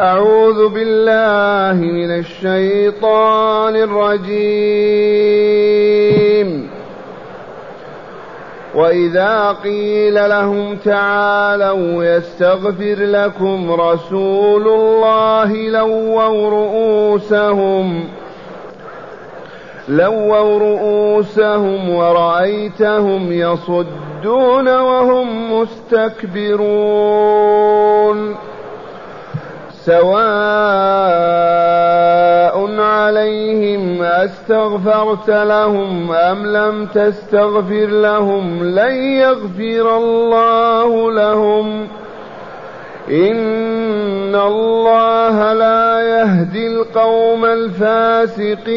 أعوذ بالله من الشيطان الرجيم. وإذا قيل لهم تعالوا يستغفر لكم رسول الله لووا رؤوسهم لووا رؤوسهم ورأيتهم يصدون وهم مستكبرون. سواء عليهم أستغفرت لهم أم لم تستغفر لهم لن يغفر الله لهم. إن الله لا يهدي القوم الفاسقين.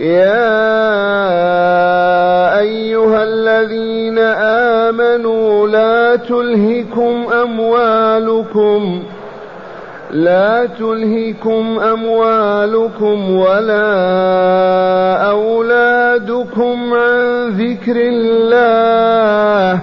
يا أيها الذين آمنوا لا تلهكم أموالكم لا تلهكم أموالكم ولا أولادكم عن ذكر الله.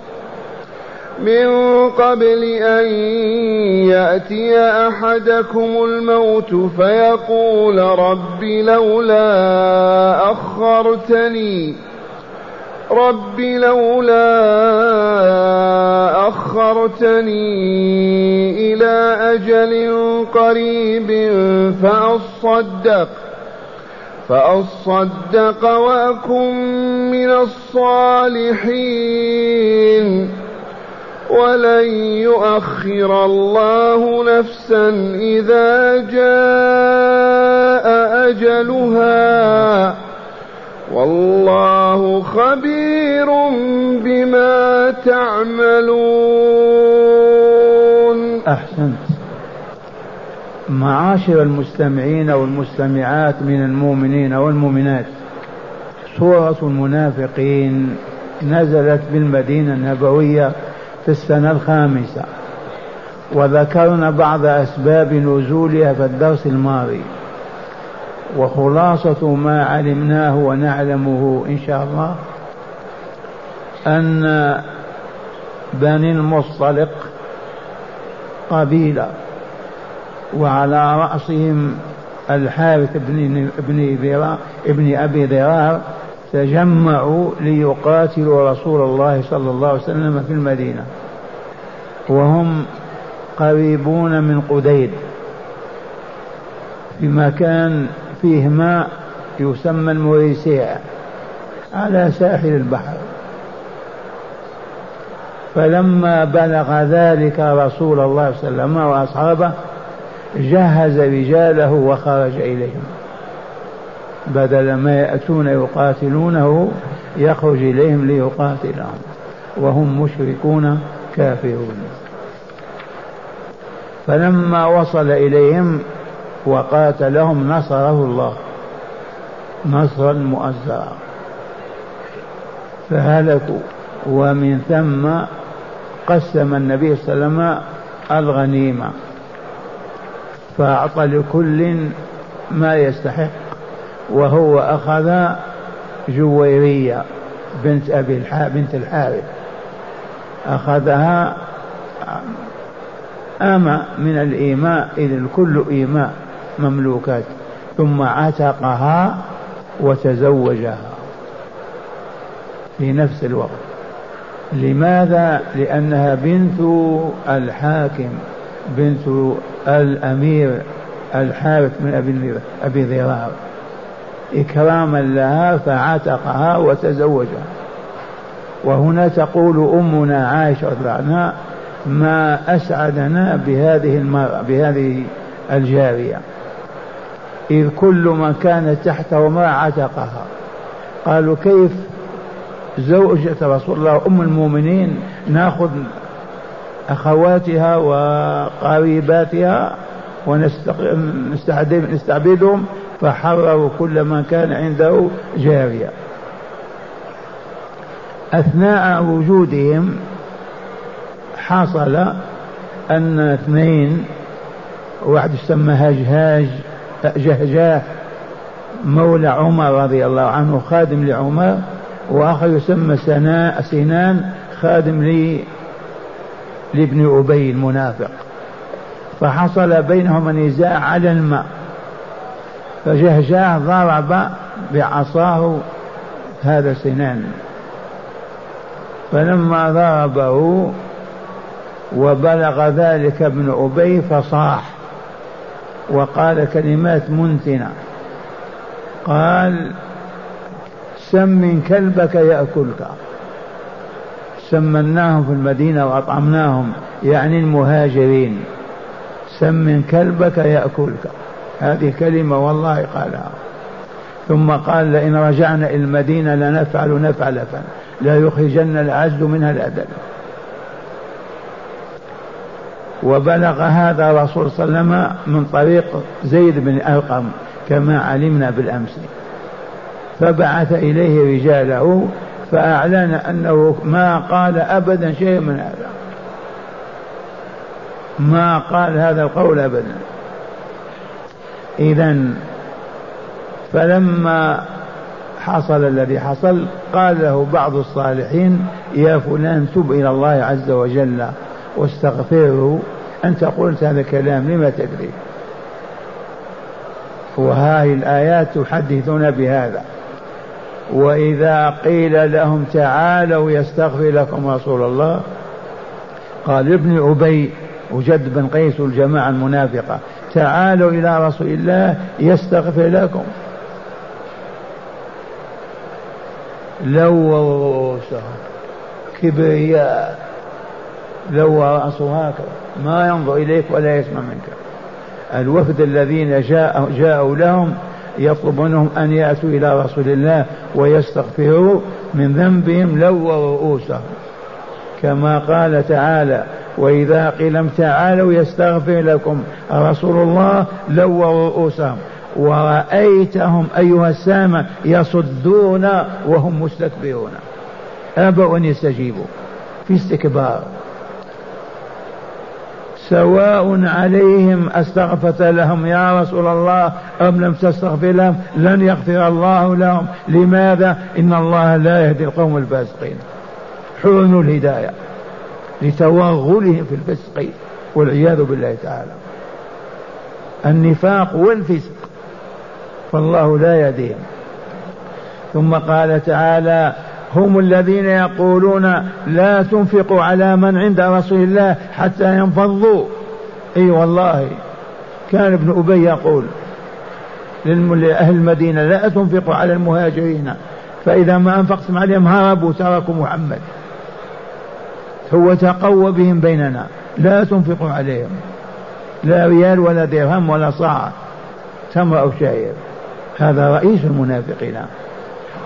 من قبل أن يأتي أحدكم الموت فيقول رب لولا أخرتني رب لولا أخرتني إلى أجل قريب فأصدق فأصدق وأكن من الصالحين. ولن يؤخر الله نفسا إذا جاء أجلها. والله خبير بما تعملون. أحسنت. معاشر المستمعين والمستمعات من المؤمنين والمؤمنات سورة المنافقين نزلت بالمدينة النبوية في السنة الخامسة. وذكرنا بعض أسباب نزولها في الدرس الماضي. وخلاصة ما علمناه ونعلمه إن شاء الله أن بني المصطلق قبيلة وعلى رأسهم الحارث بن ابن ابن أبي ضرار تجمعوا ليقاتلوا رسول الله صلى الله عليه وسلم في المدينة. وهم قريبون من قديد. في مكان فيه ماء يسمى المريسيع على ساحل البحر. فلما بلغ ذلك رسول الله صلى الله عليه وسلم وأصحابه جهز رجاله وخرج إليهم. بدل ما يأتون يقاتلونه يخرج إليهم ليقاتلهم. وهم مشركون كافرون. فلما وصل إليهم وقاتلهم نصره الله. نصرا مؤزرا. فهلكوا. ومن ثم قسم النبي صلى الله عليه وسلم الغنيمة. فأعطى لكل ما يستحق. وهو أخذ جويرية بنت أبي الحارث بنت الحارث. أخذها أما من الإيماء إذ الكل إيماء مملوكات ثم عتقها وتزوجها في نفس الوقت. لماذا؟ لأنها بنت الحاكم بنت الأمير الحارث من أبي أبي إكراما لها فعتقها وتزوجها. وهنا تقول أمنا عائشة عنها ما أسعدنا بهذه المرأة بهذه الجارية. إذ كل من كانت تحته امرأة عتقها. قالوا كيف زوجة رسول الله أم المؤمنين نأخذ أخواتها وقريباتها ونستعبدهم فحرروا كل من كان عنده جارية. أثناء وجودهم حصل أن اثنين واحد يسمى هجهاج جهجاه مولى عمر رضي الله عنه خادم لعمر وآخر يسمى سناء سنان خادم لي لابن أبي المنافق. فحصل بينهما نزاع على الماء. فجهجاه ضرب بعصاه هذا سنان. فلما ضربه وبلغ ذلك ابن أبي فصاح وقال كلمات منتنة. قال سمن كلبك يأكلك. سمناهم في المدينة وأطعمناهم يعني المهاجرين. سمن كلبك يأكلك. هذه كلمة والله قالها. ثم قال لئن رجعنا إلى المدينة لنفعل نفعل لا يخرجن العز منها الأدل وبلغ هذا الرسول صلى الله عليه وسلم من طريق زيد بن أرقم كما علمنا بالأمس. فبعث إليه رجاله فأعلن أنه ما قال أبدا شيء من هذا. ما قال هذا القول أبدا. إذا فلما حصل الذي حصل قال له بعض الصالحين يا فلان تب إلى الله عز وجل واستغفره أنت قلت هذا الكلام لما تدري؟ وهذه الآيات تحدثنا بهذا. وإذا قيل لهم تعالوا يستغفر لكم رسول الله قال ابن أبي وجد بن قيس الجماعة المنافقة تعالوا إلى رسول الله يستغفر لكم. لو رؤوسهم كبرياء لو رأسه هكذا ما ينظر إليك ولا يسمع منك. الوفد الذين جاء جاءوا لهم يطلبونهم أن يأتوا إلى رسول الله ويستغفروا من ذنبهم لو رؤوسهم. كما قال تعالى وإذا قيل تعالوا يستغفر لكم رسول الله لو رؤوسهم. ورأيتهم أيها السامع يصدون وهم مستكبرون. أبوا أن يستجيبوا في استكبار. سواء عليهم أستغفرت لهم يا رسول الله أم لم تستغفر لهم لن يغفر الله لهم. لماذا؟ إن الله لا يهدي القوم الفاسقين. حرن الهداية. لتوغلهم في الفسق والعياذ بالله تعالى. النفاق والفسق فالله لا يهديهم. ثم قال تعالى هم الذين يقولون لا تنفقوا على من عند رسول الله حتى ينفضوا. أي والله كان ابن أبي يقول لأهل المدينة لا تنفقوا على المهاجرين فإذا ما أنفقتم عليهم هربوا تركوا محمد. هو تقوى بهم بيننا. لا تنفقوا عليهم. لا ريال ولا درهم ولا صاع تمر أو شعير هذا رئيس المنافقين.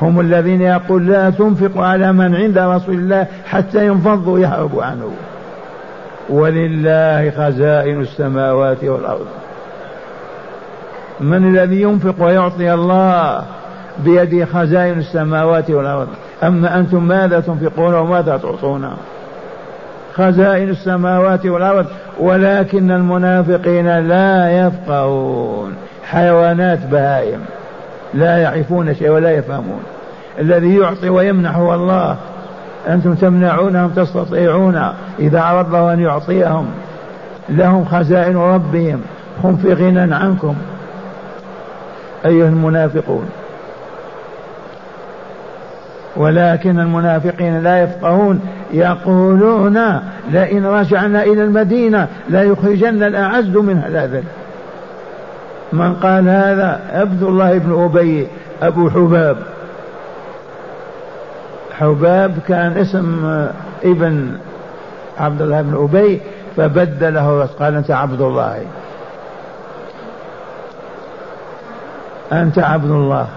هم الذين يقول لا تنفق على من عند رسول الله حتى ينفضوا يهربوا عنه. ولله خزائن السماوات والأرض. من الذي ينفق ويعطي الله بيده خزائن السماوات والأرض؟ أما أنتم ماذا تنفقون وماذا تعطون؟ خزائن السماوات والأرض ولكن المنافقين لا يفقهون. حيوانات بهائم لا يعرفون شيء ولا يفهمون. الذي يعطي ويمنح هو الله أنتم تمنعونهم تستطيعون؟ إذا أراد الله أن يعطيهم لهم خزائن ربهم هم في غنى عنكم. أيها المنافقون. ولكن المنافقين لا يفقهون يقولون لئن رجعنا إلى المدينة لا يخرجن الأعز منها الأذل من قال هذا؟ عبد الله بن أبي أبو حباب. حباب كان اسم ابن عبد الله بن أبي فبدله قال أنت عبد الله. أنت عبد الله.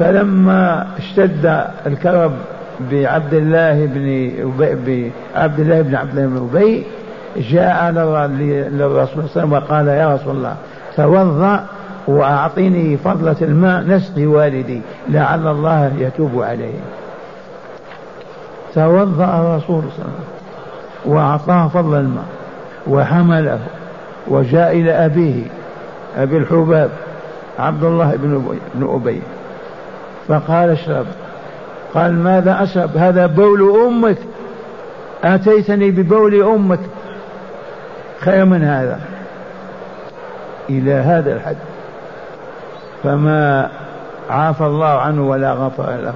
فلما اشتد الكرب بعبد الله بن أبي الله بن عبد الله بن أبي جاء للرسول صلى الله عليه وسلم وقال يا رسول الله توضأ وأعطني فضلة الماء نسقي والدي لعل الله يتوب عليه. توضأ الرسول صلى الله عليه وسلم وأعطاه فضل الماء وحمله وجاء إلى أبيه أبي الحباب عبد الله بن أبي, بن أبي. فقال أشرب. قال ماذا أشرب؟ هذا بول أمك. أتيتني ببول أمك. خير من هذا. إلى هذا الحد. فما عافى الله عنه ولا غفر له.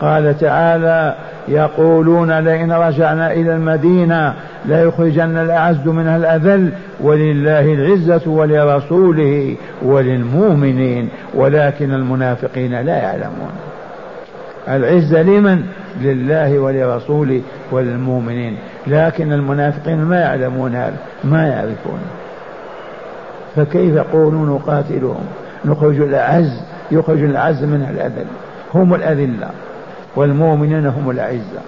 قال تعالى يقولون لئن رجعنا إلى المدينة ليخرجن الأعز منها الأذل ولله العزة ولرسوله وللمؤمنين ولكن المنافقين لا يعلمون. العزة لمن؟ لله ولرسوله وللمؤمنين. لكن المنافقين ما يعلمون هذا ما يعرفون. فكيف يقولون نقاتلهم؟ نخرج الأعز يخرج الأعز منها الأذل. هم الأذلة والمؤمنين هم الأعزة.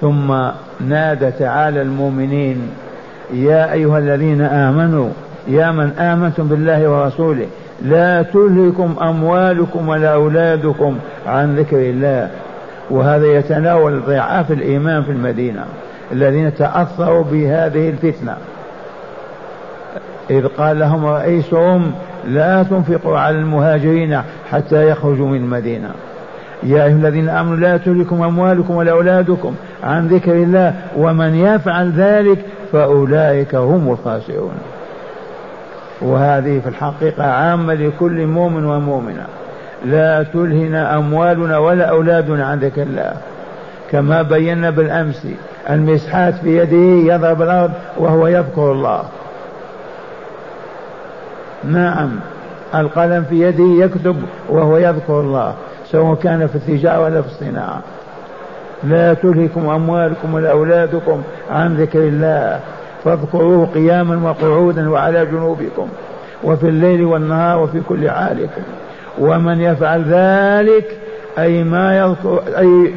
ثم نادى تعالى المؤمنين يا أيها الذين آمنوا يا من آمنتم بالله ورسوله لا تلهكم أموالكم ولا أولادكم عن ذكر الله. وهذا يتناول ضعاف الإيمان في المدينة الذين تأثروا بهذه الفتنة. إذ قال لهم رئيسهم لا تنفقوا على المهاجرين حتى يخرجوا من المدينة. يا أيها الذين آمنوا لا تلكم أموالكم ولا أولادكم عن ذكر الله ومن يفعل ذلك فأولئك هم الخاسرون. وهذه في الحقيقة عامة لكل مؤمن ومؤمنة. لا تلهنا أموالنا ولا أولادنا عن ذكر الله. كما بينا بالأمس المسحات في يده يضرب الأرض وهو يذكر الله. نعم القلم في يده يكتب وهو يذكر الله. سواء كان في التجارة ولا في الصناعة. لا تلهكم أموالكم ولا أولادكم عن ذكر الله. فاذكروه قياما وقعودا وعلى جنوبكم وفي الليل والنهار وفي كل حالكم. ومن يفعل ذلك أي ما يذكر أي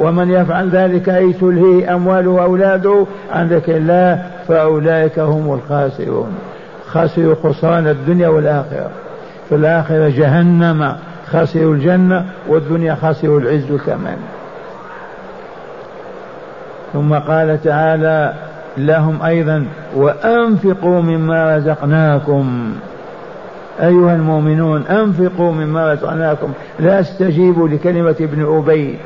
ومن يفعل ذلك أي تلهي أمواله وأولاده عن ذكر الله فأولئك هم الخاسرون. خسروا خسران الدنيا والآخرة. في الآخرة جهنم. خسروا الجنة والدنيا خسروا العز كمان. ثم قال تعالى لهم أيضا وأنفقوا مما رزقناكم. أيها المؤمنون أنفقوا مما رزقناكم. لا استجيبوا لكلمة ابن أبي.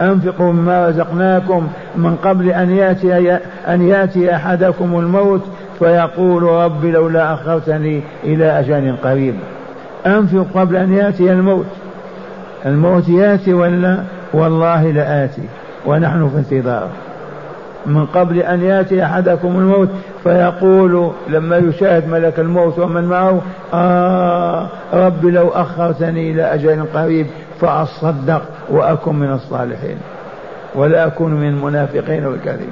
أنفقوا مما رزقناكم من قبل أن يأتي أن يأتي أحدكم الموت فيقول رب لولا أخرتني إلى أجل قريب. أنفق قبل أن يأتي الموت. الموت يأتي ولا؟ والله لآتي. ونحن في انتظار. من قبل أن يأتي أحدكم الموت فيقول لما يشاهد ملك الموت ومن معه آه رب لو أخرتني إلى أجل قريب فأصدق وأكن من الصالحين. ولا أكون من المنافقين والكاذبين.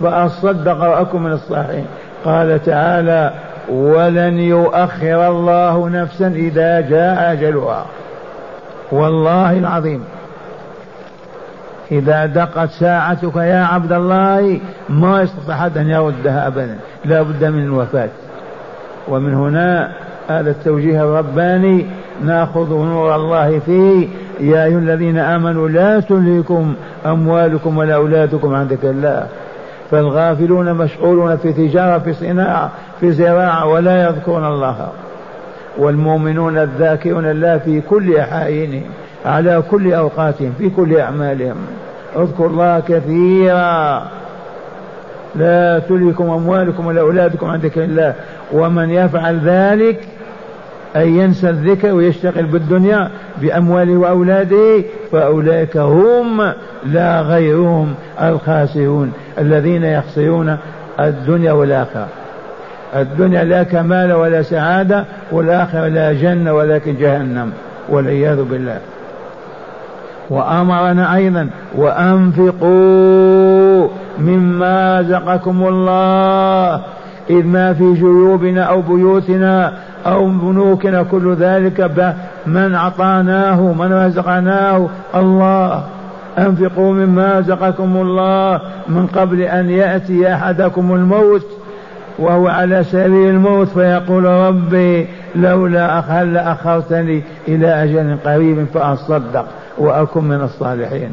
فأصدق وأكن من الصالحين. قال تعالى ولن يؤخر الله نفسا إذا جاء أجلها. والله العظيم. إذا دقت ساعتك يا عبد الله ما يستطيع أحد أن يردها أبدا. لا بد من الوفاة. ومن هنا هذا التوجيه الرباني نأخذ نور الله فيه. يا أيها الذين آمنوا لا تلهكم أموالكم ولا أولادكم عن ذكر الله فالغافلون مشغولون في تجارة في صناعة في زراعة ولا يذكرون الله. والمؤمنون الذاكرون الله في كل أحايينهم على كل أوقاتهم في كل أعمالهم. اذكروا الله كثيرا. لا تلهكم أموالكم ولا أولادكم عن ذكر الله. ومن يفعل ذلك أن ينسى الذكر ويشتغل بالدنيا بأمواله وأولاده فأولئك هم لا غيرهم الخاسرون الذين يخسرون الدنيا والآخرة. الدنيا لا كمال ولا سعادة والآخرة لا جنة ولكن جهنم والعياذ بالله. وأمرنا أيضا وأنفقوا مما رزقكم الله. إذ ما في جيوبنا أو بيوتنا أو بنوكنا كل ذلك من أعطاناه من رزقناه. الله أنفقوا مما رزقكم الله من قبل أن يأتي أحدكم الموت وهو على سبيل الموت فيقول ربي لولا هل أخرتني إلى أجل قريب فأصدق وأكن من الصالحين.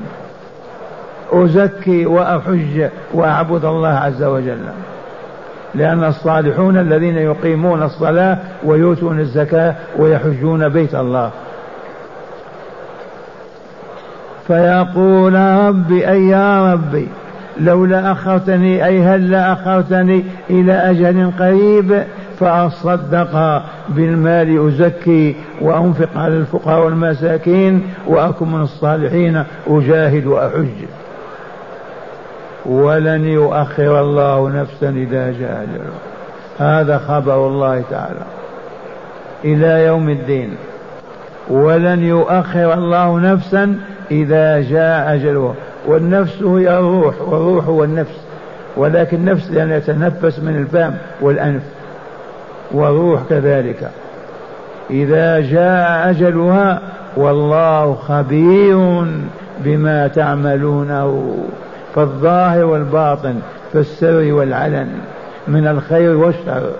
أزكي وأحج وأعبد الله عز وجل. لأن الصالحون الذين يقيمون الصلاة ويؤتون الزكاة ويحجون بيت الله. فيقول ربي أي يا ربي لولا أخرتني أي هل أخرتني إلى أجل قريب فأصدق بالمال أزكي وأنفق على الفقراء والمساكين وأكن من الصالحين أجاهد وأحج. ولن يؤخر الله نفسا إذا جاء أجلها هذا خبر الله تعالى. إلى يوم الدين. ولن يؤخر الله نفسا إذا جاء أجلها والنفس هي الروح والروح هو النفس. ولكن النفس لأن يتنفس من الفم والأنف. والروح كذلك. إذا جاء أجلها والله خبير بما تعملونه. فالظاهر والباطن في السر والعلن من الخير والشر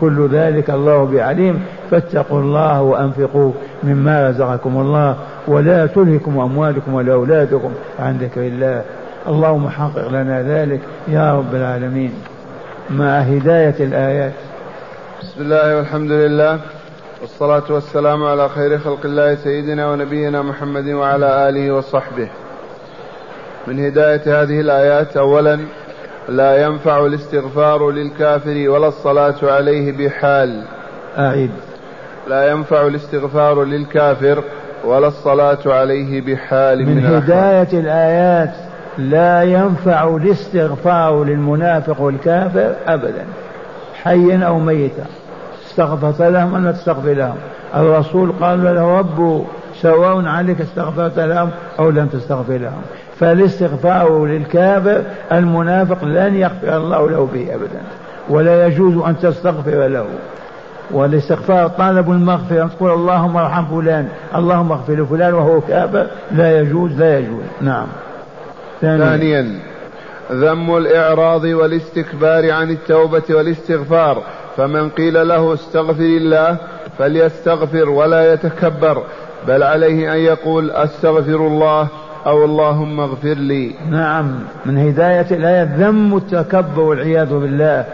كل ذلك الله بعليم. فاتقوا الله وأنفقوا مما رزقكم الله ولا تلهكم أموالكم ولا أولادكم عن ذكر الله. اللهم حقق لنا ذلك يا رب العالمين. مع هداية الآيات. بسم الله والحمد لله والصلاة والسلام على خير خلق الله سيدنا ونبينا محمد وعلى آله وصحبه. من هداية هذه الآيات أولا لا ينفع الاستغفار للكافر ولا الصلاة عليه بحال. أعيد. لا ينفع الاستغفار للكافر ولا الصلاة عليه بحال من, من هداية الآيات لا ينفع الاستغفار للمنافق والكافر أبدا. حيا أو ميتا. استغفرت لهم لا تستغفر لهم؟ الرسول قال له رب سواء عليك استغفرت لهم أو لم تستغفر لهم. فالاستغفار للكافر المنافق لن يغفر الله له به أبدا ولا يجوز أن تستغفر له. والاستغفار طالب المغفرة تقول اللهم ارحم فلان اللهم اغفر لفلان وهو كافر لا يجوز لا يجوز. نعم. ثانيا, ثانيا ذم الإعراض والاستكبار عن التوبة والاستغفار. فمن قيل له استغفر الله فليستغفر ولا يتكبر بل عليه أن يقول أستغفر الله أو اللهم اغفر لي. نعم من هداية الآية ذم التكبر والعياذ بالله.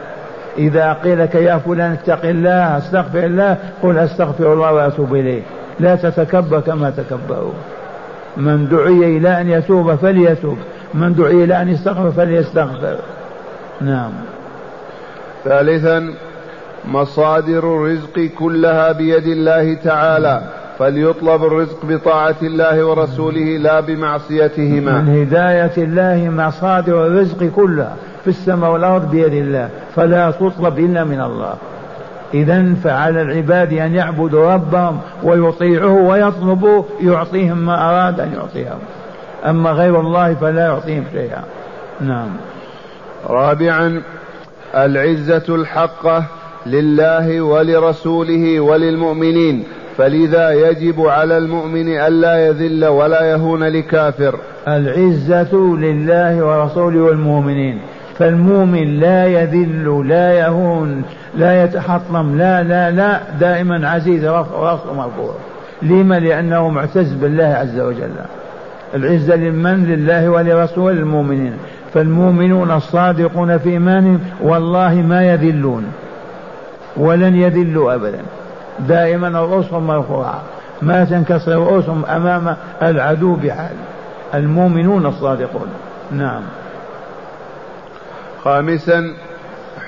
إذا قيل لك يا فلان اتق الله استغفر الله قل أستغفر الله وأتوب إليه. لا تتكبر كما تكبروا. من دعي إلى أن يتوب فليتوب. من دعي إلى أن يستغفر فليستغفر. نعم. ثالثا مصادر الرزق كلها بيد الله تعالى. فليطلب الرزق بطاعة الله ورسوله لا بمعصيتهما. من هداية الله مصادر الرزق كلها في السماء والأرض بيد الله فلا تطلب إلا من الله. إذا فعلى العباد أن يعبدوا ربهم ويطيعوه ويطلبوا يعطيهم ما أراد أن يعطيهم. أما غير الله فلا يعطيهم شيئا. نعم. رابعا العزة الحقة لله ولرسوله وللمؤمنين. فلذا يجب على المؤمن ألا يذل ولا يهون لكافر. العزة لله ورسوله والمؤمنين. فالمؤمن لا يذل لا يهون لا يتحطم لا لا لا دائما عزيز راسه مرفوع لما؟ لأنه معتز بالله عز وجل. العزة لمن؟ لله ولرسوله المؤمنين. فالمؤمنون الصادقون في إيمانهم والله ما يذلون. ولن يذلوا أبدا. دائما الرسل مرفوعة ما تنكسر رؤوسهم أمام العدو بحال. المؤمنون الصادقون. نعم. خامسا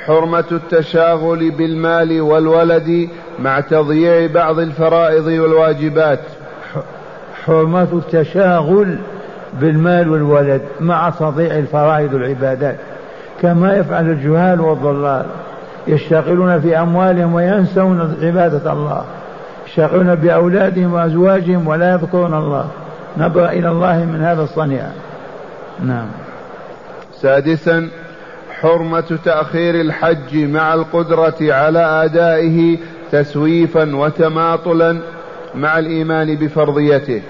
حرمة التشاغل بالمال والولد مع تضييع بعض الفرائض والواجبات. حرمة التشاغل بالمال والولد مع تضييع الفرائض والعبادات. كما يفعل الجهال والضلال. يشتغلون في أموالهم وينسون عبادة الله. يشتغلون بأولادهم وأزواجهم ولا يذكرون الله. نبرأ إلى الله من هذا الصنيع. نعم. سادسا حرمة تأخير الحج مع القدرة على أدائه تسويفا وتماطلا مع الإيمان بفرضيته.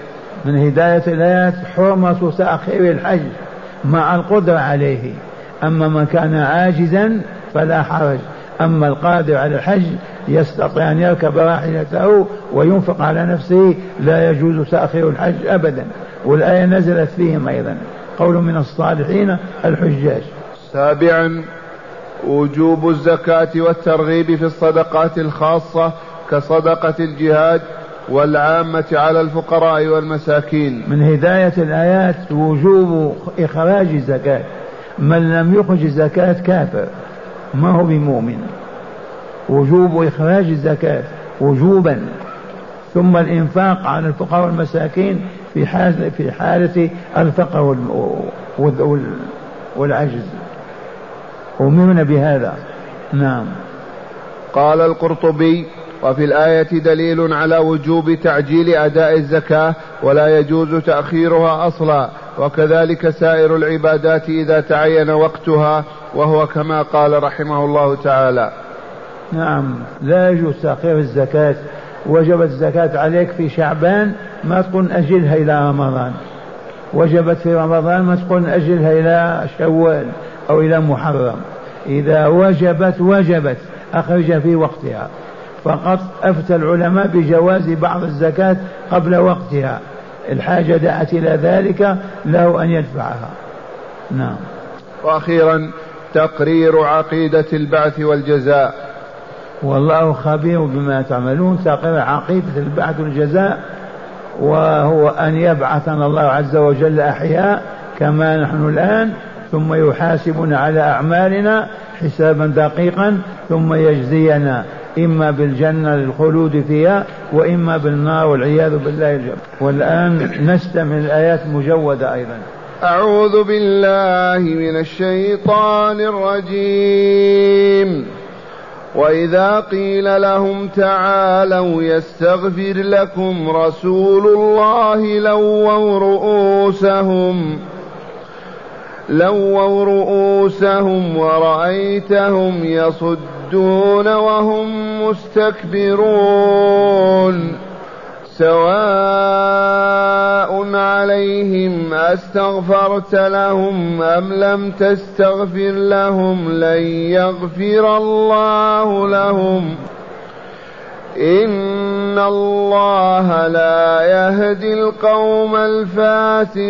من هداية الآيات حرمة تأخير الحج مع القدرة عليه. أما من كان عاجزا فلا حرج. أما القادر على الحج يستطيع أن يركب راحلته وينفق على نفسه لا يجوز تأخير الحج أبدا. والآية نزلت فيهم أيضا. قول من الصالحين الحجاج. سابعا وجوب الزكاة والترغيب في الصدقات الخاصة كصدقة الجهاد والعامة على الفقراء والمساكين. من هداية الآيات وجوب إخراج الزكاة. من لم يخرج الزكاة كافر. ما هو بمؤمن؟ وجوب إخراج الزكاة وجوبا. ثم الإنفاق على الفقراء والمساكين في حالة في حالة الفقر والعجز. أمرنا بهذا. نعم. قال القرطبي وفي الآية دليل على وجوب تعجيل أداء الزكاة ولا يجوز تأخيرها أصلا. وكذلك سائر العبادات إذا تعين وقتها وهو كما قال رحمه الله تعالى. نعم لا يجوز تأخير الزكاة. وجبت الزكاة عليك في شعبان ما تقول أجلها إلى رمضان. وجبت في رمضان ما تقول أجلها إلى شوال أو إلى محرم. إذا وجبت وجبت أخرج في وقتها. فقط أفتى العلماء بجواز بعض الزكاة قبل وقتها. الحاجة دعت إلى ذلك له أن يدفعها. نعم. وأخيرا تقرير عقيدة البعث والجزاء. والله خبير بما تعملون تقرير عقيدة البعث والجزاء وهو أن يبعثنا الله عز وجل أحياء كما نحن الآن ثم يحاسبنا على أعمالنا حسابا دقيقا ثم يجزينا إما بالجنة للخلود فيها وإما بالنار والعياذ بالله. الجبر والآن نستمع الآيات مجودة أيضا. أعوذ بالله من الشيطان الرجيم. وإذا قيل لهم تعالوا يستغفر لكم رسول الله لووا رؤوسهم لووا رؤوسهم ورأيتهم يصدون وهم مستكبرون. سواء عليهم أستغفرت لهم أم لم تستغفر لهم لن يغفر الله لهم. إن الله لا يهدي القوم الفاسقين.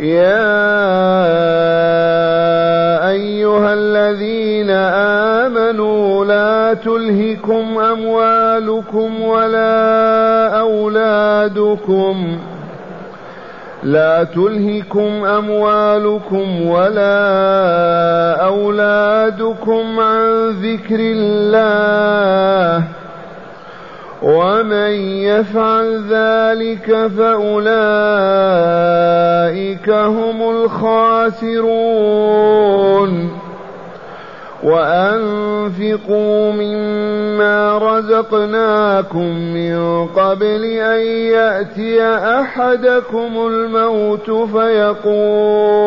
يا أيها الذين آمنوا لا تلهكم أموالكم ولا أولادكم لا تلهكم أموالكم ولا أولادكم عن ذكر الله ومن يفعل ذلك فأولئك هم الخاسرون. وأنفقوا مما رزقناكم من قبل أن يأتي أحدكم الموت فيقول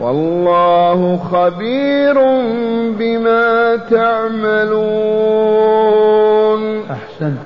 والله خبير بما تعملون. أحسنت.